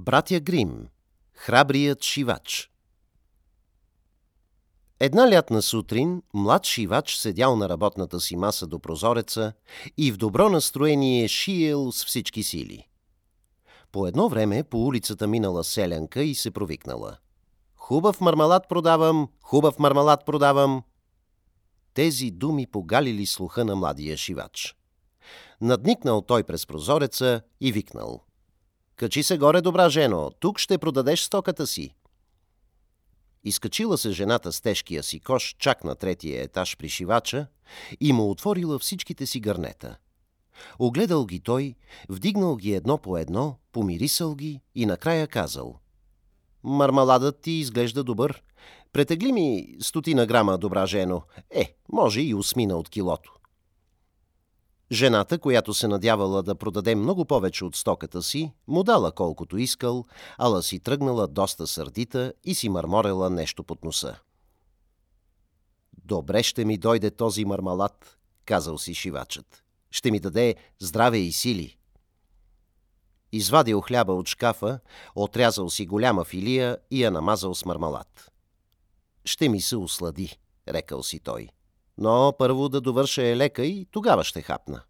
Братя Грим. Храбрият шивач. Една лятна сутрин млад шивач седял на работната си маса до прозореца и в добро настроение шиел с всички сили. По едно време по улицата минала селянка и се провикнала. Хубав мармалат продавам, хубав мармалат продавам. Тези думи погалили слуха на младия шивач. Надникнал той през прозореца и викнал – Качи се горе, добра жено, тук ще продадеш стоката си. Изкачила се жената с тежкия си кош чак на третия етаж при шивача и му отворила всичките си гърнета. Огледал ги той, вдигнал ги едно по едно, помирисал ги и накрая казал «Мармаладът ти изглежда добър. Претегли ми стотина грама, добра жено. Е, може и осмина от килото». Жената, която се надявала да продаде много повече от стоката си, му дала колкото искал, ала си тръгнала доста сърдита и си мърморела нещо под носа. Добре ще ми дойде този мармалат, казал си шивачът. Ще ми даде здраве и сили. Извадил хляба от шкафа, отрязал си голяма филия и я намазал с мармалат. Ще ми се услади, рекал си той но първо да довърша елека и тогава ще хапна.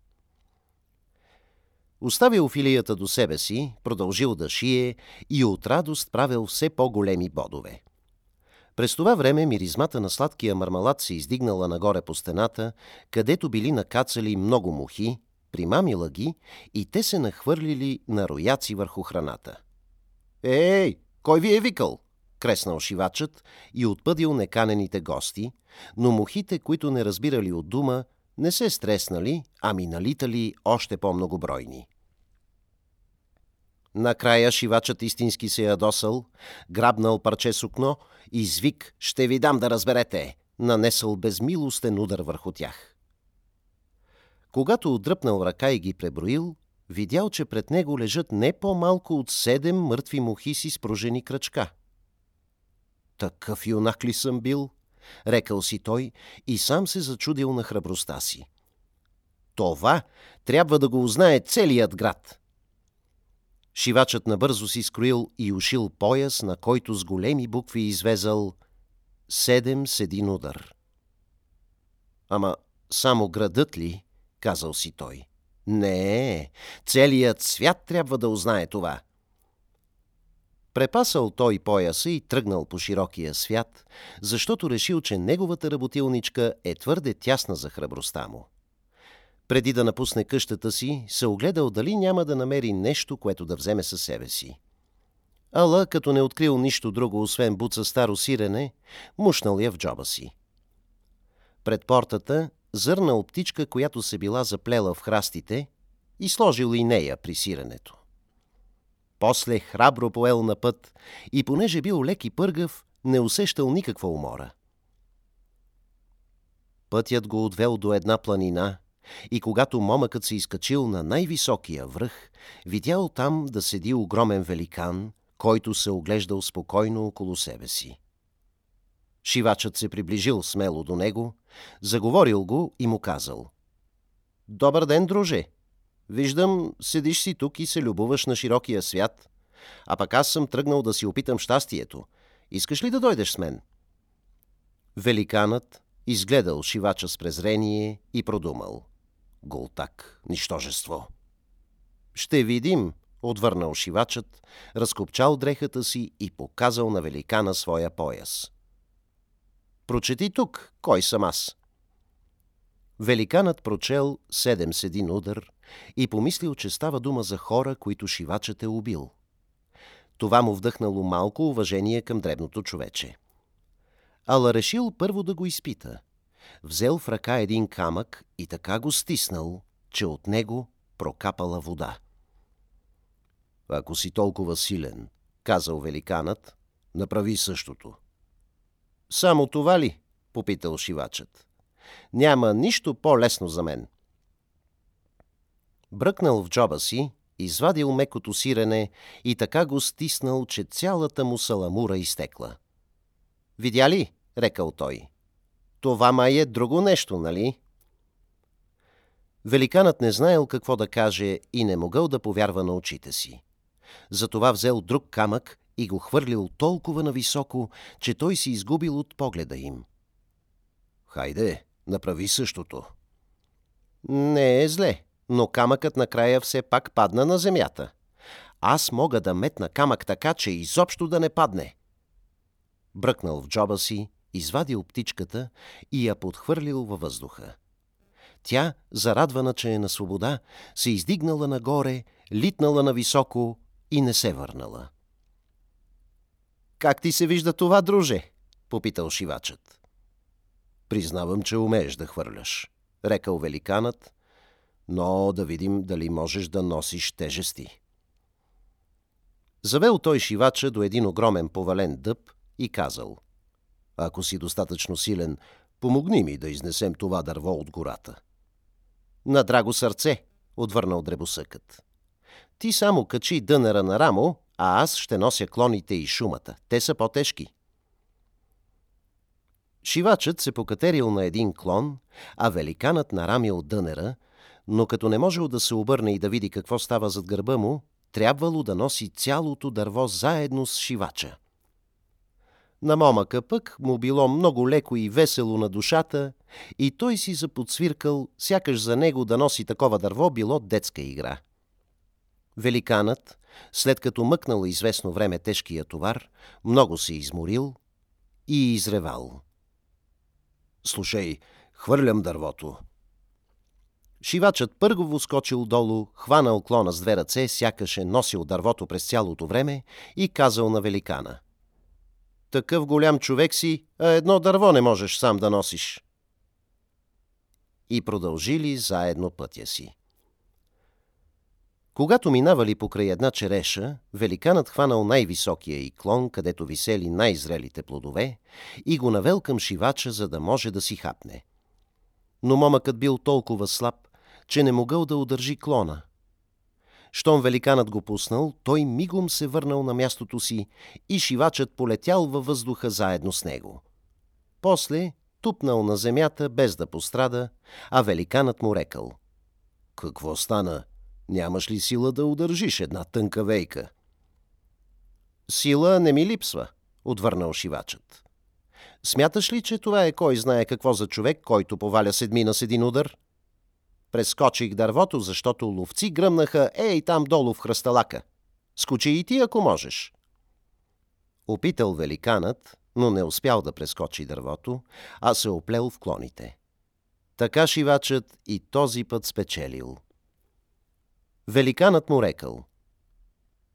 Оставил филията до себе си, продължил да шие и от радост правил все по-големи бодове. През това време миризмата на сладкия мармалат се издигнала нагоре по стената, където били накацали много мухи, примамила ги и те се нахвърлили на рояци върху храната. «Ей, кой ви е викал?» Креснал шивачът и отпъдил неканените гости, но мухите, които не разбирали от дума, не се стреснали, ами налитали още по-многобройни. Накрая шивачът истински се ядосал, грабнал парче сукно и звик «Ще ви дам да разберете!» нанесъл безмилостен удар върху тях. Когато отдръпнал ръка и ги преброил, видял, че пред него лежат не по-малко от седем мъртви мухи с пружени кръчка. Такъв юнак ли съм бил? Рекал си той и сам се зачудил на храбростта си. Това трябва да го узнае целият град. Шивачът набързо си скроил и ушил пояс, на който с големи букви извезал «Седем с един удар». Ама само градът ли? казал си той. Не, целият свят трябва да узнае това. Препасал той пояса и тръгнал по широкия свят, защото решил, че неговата работилничка е твърде тясна за храбростта му. Преди да напусне къщата си, се огледал дали няма да намери нещо, което да вземе със себе си. Ала, като не открил нищо друго, освен буца старо сирене, мушнал я в джоба си. Пред портата зърнал птичка, която се била заплела в храстите и сложил и нея при сиренето. После храбро поел на път и понеже бил лек и пъргав, не усещал никаква умора. Пътят го отвел до една планина и когато момъкът се изкачил на най-високия връх, видял там да седи огромен великан, който се оглеждал спокойно около себе си. Шивачът се приближил смело до него, заговорил го и му казал «Добър ден, друже! Виждам, седиш си тук и се любуваш на широкия свят, а пък аз съм тръгнал да си опитам щастието. Искаш ли да дойдеш с мен? Великанът изгледал шивача с презрение и продумал. Голтак, нищожество. Ще видим, отвърнал шивачът, разкопчал дрехата си и показал на великана своя пояс. Прочети тук, кой съм аз. Великанът прочел седем с един удар и помислил, че става дума за хора, които шивачът е убил. Това му вдъхнало малко уважение към дребното човече. Ала решил първо да го изпита. Взел в ръка един камък и така го стиснал, че от него прокапала вода. Ако си толкова силен, казал великанът, направи същото. Само това ли? попитал шивачът. Няма нищо по-лесно за мен. Бръкнал в джоба си, извадил мекото сирене и така го стиснал, че цялата му саламура изтекла. Видя ли? рекал той. Това май е друго нещо, нали? Великанът не знаел какво да каже и не могъл да повярва на очите си. Затова взел друг камък и го хвърлил толкова нависоко, че той си изгубил от погледа им. Хайде, направи същото. Не е зле, но камъкът накрая все пак падна на земята. Аз мога да метна камък така, че изобщо да не падне. Бръкнал в джоба си, извадил птичката и я подхвърлил във въздуха. Тя, зарадвана, че е на свобода, се издигнала нагоре, литнала на високо и не се върнала. «Как ти се вижда това, друже?» – попитал шивачът. «Признавам, че умееш да хвърляш», – рекал великанът, но да видим дали можеш да носиш тежести. Завел той шивача до един огромен повален дъб и казал «Ако си достатъчно силен, помогни ми да изнесем това дърво от гората». На драго сърце, отвърнал дребосъкът. Ти само качи дънера на рамо, а аз ще нося клоните и шумата. Те са по-тежки. Шивачът се покатерил на един клон, а великанът нарамил дънера, но като не можел да се обърне и да види какво става зад гърба му, трябвало да носи цялото дърво заедно с шивача. На момъка пък му било много леко и весело на душата и той си заподсвиркал, сякаш за него да носи такова дърво било детска игра. Великанът, след като мъкнал известно време тежкия товар, много се изморил и изревал. Слушай, хвърлям дървото. Шивачът пъргово скочил долу, хванал клона с две ръце, сякаш е носил дървото през цялото време и казал на великана. Такъв голям човек си, а едно дърво не можеш сам да носиш. И продължили заедно пътя си. Когато минавали покрай една череша, великанът хванал най-високия и клон, където висели най-зрелите плодове, и го навел към шивача, за да може да си хапне. Но момъкът бил толкова слаб, че не могъл да удържи клона. Щом великанът го пуснал, той мигом се върнал на мястото си и шивачът полетял във въздуха заедно с него. После тупнал на земята без да пострада, а великанът му рекал. Какво стана? Нямаш ли сила да удържиш една тънка вейка? Сила не ми липсва, отвърнал шивачът. Смяташ ли, че това е кой знае какво за човек, който поваля седмина с един удар? Прескочих дървото, защото ловци гръмнаха ей там долу в хръсталака. Скочи и ти, ако можеш. Опитал великанът, но не успял да прескочи дървото, а се оплел в клоните. Така шивачът и този път спечелил. Великанът му рекал.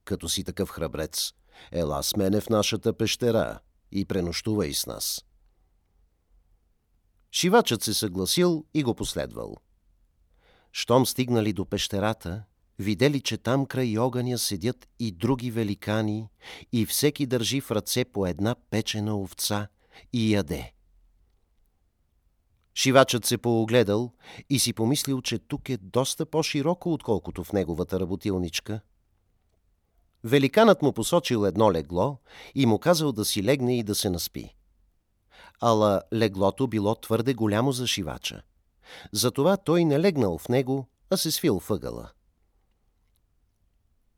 Като си такъв храбрец, ела с мене в нашата пещера и пренощувай с нас. Шивачът се съгласил и го последвал. Щом стигнали до пещерата, видели, че там край огъня седят и други великани и всеки държи в ръце по една печена овца и яде. Шивачът се поогледал и си помислил, че тук е доста по-широко, отколкото в неговата работилничка. Великанът му посочил едно легло и му казал да си легне и да се наспи. Ала леглото било твърде голямо за шивача. Затова той не легнал в него, а се свил въгъла.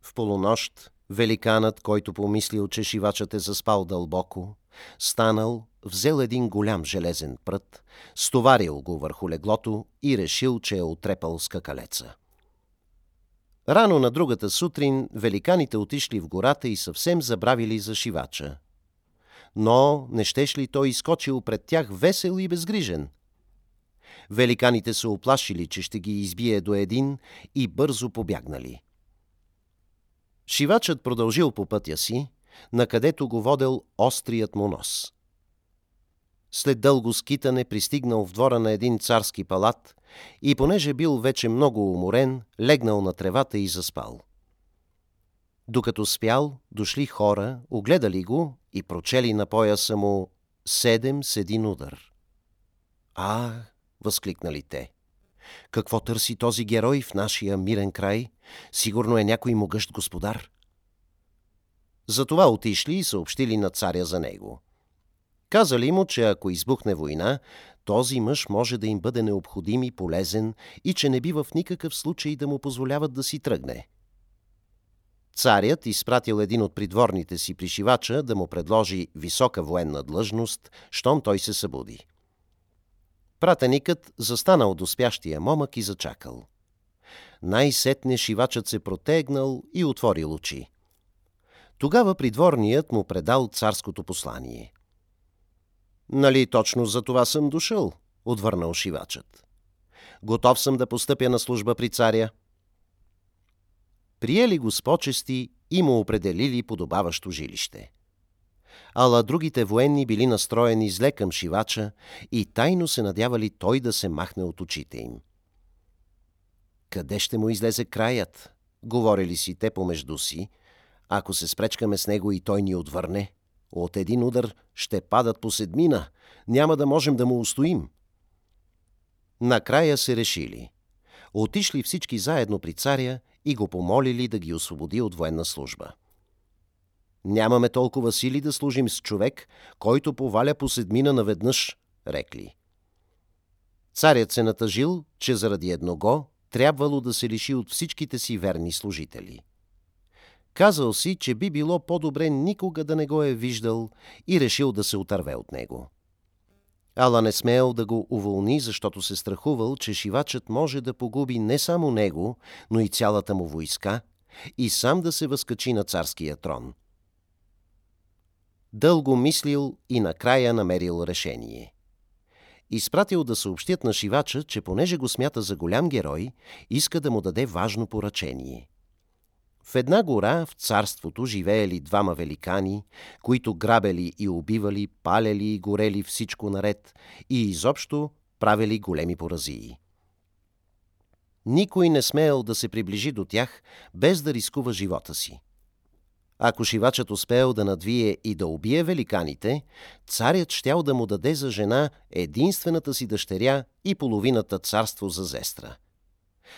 В полунощ великанът, който помислил, че шивачът е заспал дълбоко, станал, взел един голям железен прът, стоварил го върху леглото и решил, че е отрепал скакалеца. Рано на другата сутрин великаните отишли в гората и съвсем забравили за шивача. Но не щеш ли той изкочил пред тях весел и безгрижен – Великаните се оплашили, че ще ги избие до един и бързо побягнали. Шивачът продължил по пътя си, накъдето го водел острият му нос. След дълго скитане пристигнал в двора на един царски палат и понеже бил вече много уморен, легнал на тревата и заспал. Докато спял, дошли хора, огледали го и прочели на пояса му седем с един удар. А, възкликнали те. Какво търси този герой в нашия мирен край? Сигурно е някой могъщ господар. Затова отишли и съобщили на царя за него. Казали му, че ако избухне война, този мъж може да им бъде необходим и полезен и че не бива в никакъв случай да му позволяват да си тръгне. Царят изпратил един от придворните си пришивача да му предложи висока военна длъжност, щом той се събуди. Пратеникът застанал до спящия момък и зачакал. Най-сетне шивачът се протегнал и отворил очи. Тогава придворният му предал царското послание. Нали точно за това съм дошъл, отвърнал шивачът. Готов съм да постъпя на служба при царя. Приели го с почести и му определили подобаващо жилище. Ала другите военни били настроени зле към шивача и тайно се надявали той да се махне от очите им. Къде ще му излезе краят? Говорили си те помежду си. Ако се спречкаме с него и той ни отвърне, от един удар ще падат по седмина. Няма да можем да му устоим. Накрая се решили. Отишли всички заедно при царя и го помолили да ги освободи от военна служба. Нямаме толкова сили да служим с човек, който поваля по седмина наведнъж, рекли. Царят се натъжил, че заради едного трябвало да се лиши от всичките си верни служители. Казал си, че би било по-добре никога да не го е виждал и решил да се отърве от него. Ала не смеял да го уволни, защото се страхувал, че шивачът може да погуби не само него, но и цялата му войска и сам да се възкачи на царския трон. Дълго мислил и накрая намерил решение. Изпратил да съобщят на шивача, че понеже го смята за голям герой, иска да му даде важно поръчение – в една гора в царството живеели двама великани, които грабели и убивали, палели и горели всичко наред и изобщо правили големи поразии. Никой не смеял да се приближи до тях, без да рискува живота си. Ако шивачът успел да надвие и да убие великаните, царят щял да му даде за жена единствената си дъщеря и половината царство за зестра –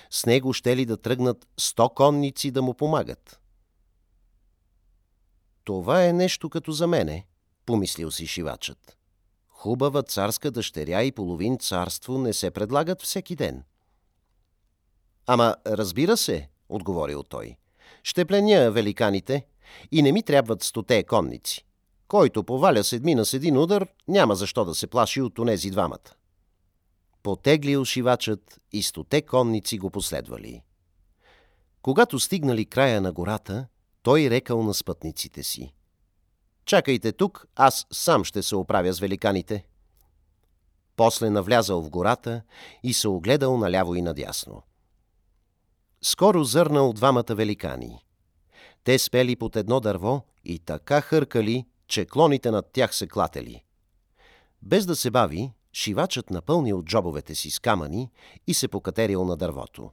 с него ще ли да тръгнат сто конници да му помагат. Това е нещо като за мене, помислил си шивачът. Хубава царска дъщеря и половин царство не се предлагат всеки ден. Ама, разбира се, отговорил той. Ще пленя великаните и не ми трябват стоте конници. Който поваля седмина с един удар, няма защо да се плаши от онези двамата. Потеглил шивачът и стоте конници го последвали. Когато стигнали края на гората, той рекал на спътниците си. Чакайте тук, аз сам ще се оправя с великаните. После навлязал в гората и се огледал наляво и надясно. Скоро зърнал двамата великани. Те спели под едно дърво и така хъркали, че клоните над тях се клатели. Без да се бави, шивачът напълнил джобовете си с камъни и се покатерил на дървото.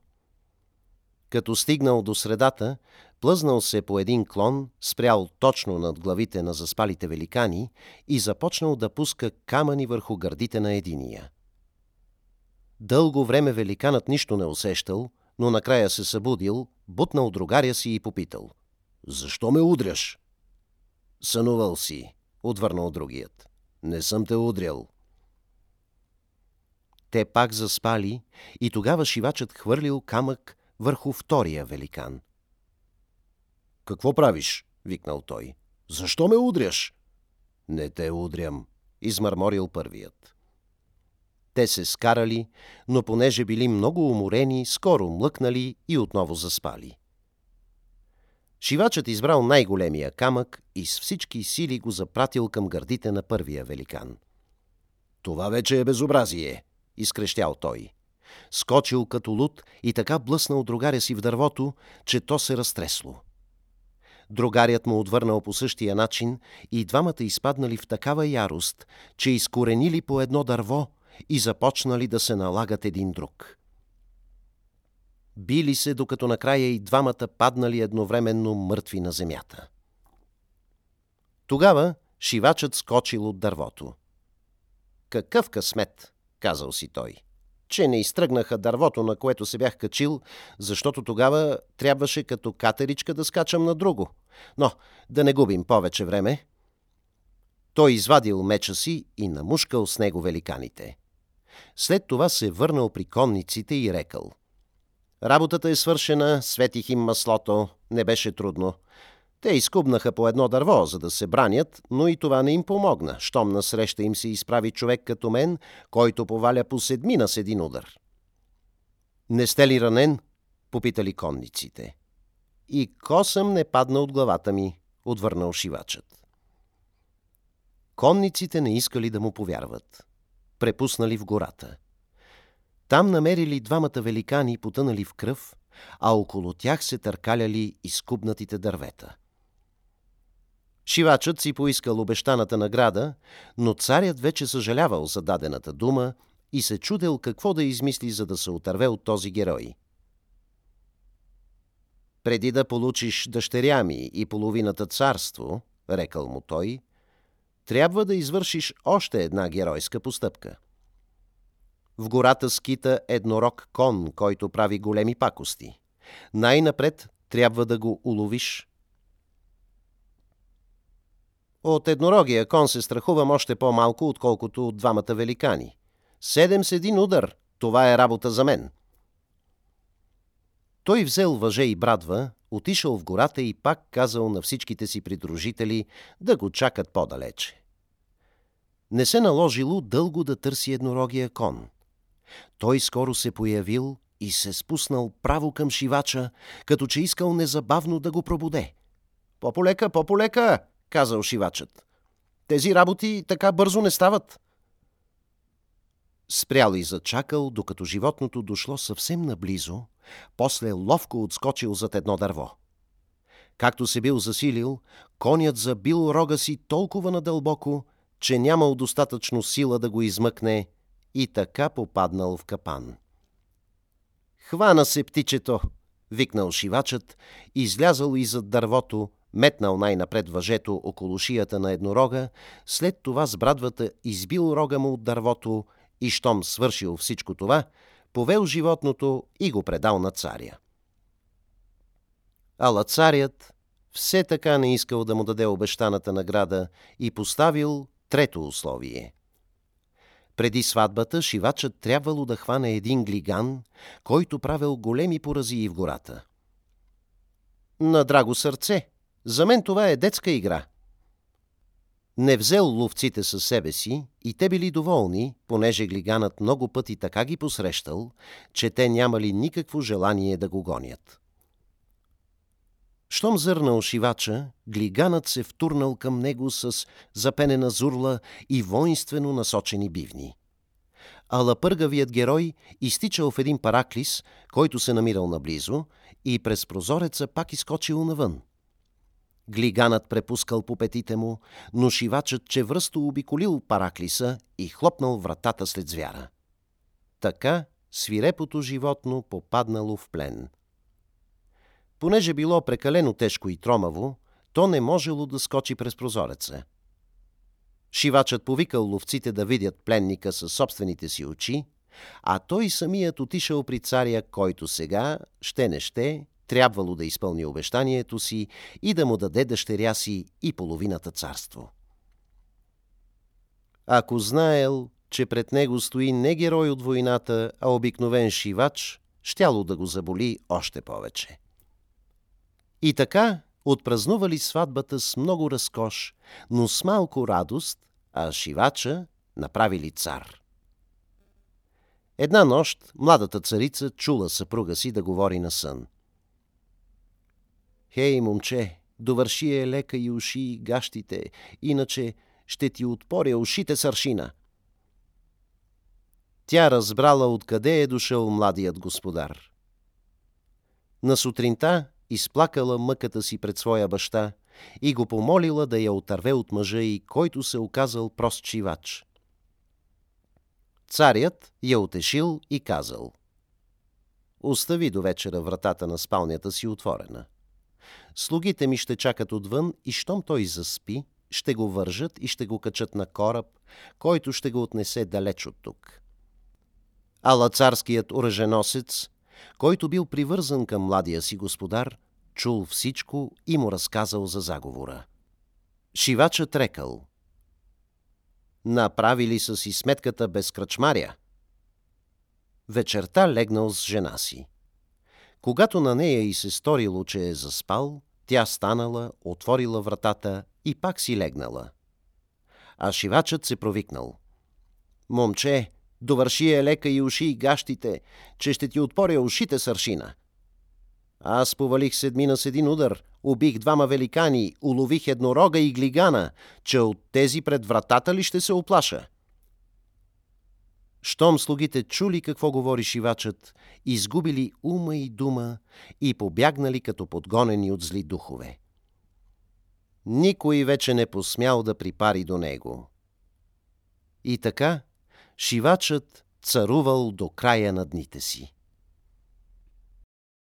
Като стигнал до средата, плъзнал се по един клон, спрял точно над главите на заспалите великани и започнал да пуска камъни върху гърдите на единия. Дълго време великанът нищо не усещал, но накрая се събудил, бутнал другаря си и попитал. «Защо ме удряш?» «Сънувал си», отвърнал другият. «Не съм те удрял. Те пак заспали и тогава шивачът хвърлил камък върху втория великан. «Какво правиш?» — викнал той. «Защо ме удряш?» «Не те удрям», — измърморил първият. Те се скарали, но понеже били много уморени, скоро млъкнали и отново заспали. Шивачът избрал най-големия камък и с всички сили го запратил към гърдите на първия великан. Това вече е безобразие, изкрещял той. Скочил като луд и така блъснал другаря си в дървото, че то се разтресло. Другарят му отвърнал по същия начин и двамата изпаднали в такава ярост, че изкоренили по едно дърво и започнали да се налагат един друг. Били се, докато накрая и двамата паднали едновременно мъртви на земята. Тогава шивачът скочил от дървото. Какъв късмет! казал си той, че не изтръгнаха дървото, на което се бях качил, защото тогава трябваше като катеричка да скачам на друго. Но да не губим повече време. Той извадил меча си и намушкал с него великаните. След това се върнал при конниците и рекал. Работата е свършена, светих им маслото, не беше трудно. Те изкубнаха по едно дърво, за да се бранят, но и това не им помогна, щом насреща им се изправи човек като мен, който поваля по седмина с един удар. Не сте ли ранен? попитали конниците. И косъм не падна от главата ми, отвърнал шивачът. Конниците не искали да му повярват. Препуснали в гората. Там намерили двамата великани, потънали в кръв, а около тях се търкаляли изкубнатите дървета. Шивачът си поискал обещаната награда, но царят вече съжалявал за дадената дума и се чудел какво да измисли, за да се отърве от този герой. Преди да получиш дъщеря ми и половината царство, рекал му той, трябва да извършиш още една геройска постъпка. В гората скита еднорог кон, който прави големи пакости. Най-напред трябва да го уловиш. От еднорогия кон се страхувам още по-малко, отколкото от двамата великани. Седем с един удар. Това е работа за мен. Той взел въже и брадва, отишъл в гората и пак казал на всичките си придружители да го чакат по-далече. Не се наложило дълго да търси еднорогия кон. Той скоро се появил и се спуснал право към шивача, като че искал незабавно да го пробуде. «По-полека, по-полека!» казал шивачът. Тези работи така бързо не стават. Спрял и зачакал, докато животното дошло съвсем наблизо, после ловко отскочил зад едно дърво. Както се бил засилил, конят забил рога си толкова надълбоко, че нямал достатъчно сила да го измъкне и така попаднал в капан. Хвана се птичето, викнал шивачът, излязал и дървото, метнал най-напред въжето около шията на еднорога, след това с брадвата избил рога му от дървото и, щом свършил всичко това, повел животното и го предал на царя. Ала царят все така не искал да му даде обещаната награда и поставил трето условие. Преди сватбата шивачът трябвало да хване един глиган, който правил големи поразии в гората. На драго сърце, за мен това е детска игра. Не взел ловците със себе си и те били доволни, понеже глиганът много пъти така ги посрещал, че те нямали никакво желание да го гонят. Щом зърнал шивача, глиганът се втурнал към него с запенена зурла и воинствено насочени бивни. А лапъргавият герой изтичал в един параклис, който се намирал наблизо, и през прозореца пак изкочил навън – Глиганът препускал по петите му, но шивачът чевръсто обиколил параклиса и хлопнал вратата след звяра. Така свирепото животно попаднало в плен. Понеже било прекалено тежко и тромаво, то не можело да скочи през прозореца. Шивачът повикал ловците да видят пленника със собствените си очи, а той самият отишъл при царя, който сега, ще не ще, трябвало да изпълни обещанието си и да му даде дъщеря си и половината царство. Ако знаел, че пред него стои не герой от войната, а обикновен шивач, щяло да го заболи още повече. И така отпразнували сватбата с много разкош, но с малко радост, а шивача направили цар. Една нощ младата царица чула съпруга си да говори на сън. Хей, момче, довърши е лека и уши гащите, иначе ще ти отпоря ушите с. Тя разбрала откъде е дошъл младият господар. На сутринта изплакала мъката си пред своя баща и го помолила да я отърве от мъжа и който се оказал прост чивач. Царят я отешил и казал Остави до вечера вратата на спалнята си отворена. Слугите ми ще чакат отвън и щом той заспи, ще го вържат и ще го качат на кораб, който ще го отнесе далеч от тук. Ала царският оръженосец, който бил привързан към младия си господар, чул всичко и му разказал за заговора. Шивачът рекал Направили са си сметката без кръчмаря. Вечерта легнал с жена си. Когато на нея и се сторило, че е заспал, тя станала, отворила вратата и пак си легнала. А шивачът се провикнал. Момче, довърши е лека и уши и гащите, че ще ти отпоря ушите с. Аз повалих седмина с един удар, убих двама великани, улових еднорога и глигана, че от тези пред вратата ли ще се оплаша? Щом слугите чули какво говори шивачът, изгубили ума и дума и побягнали като подгонени от зли духове. Никой вече не посмял да припари до него. И така, шивачът царувал до края на дните си.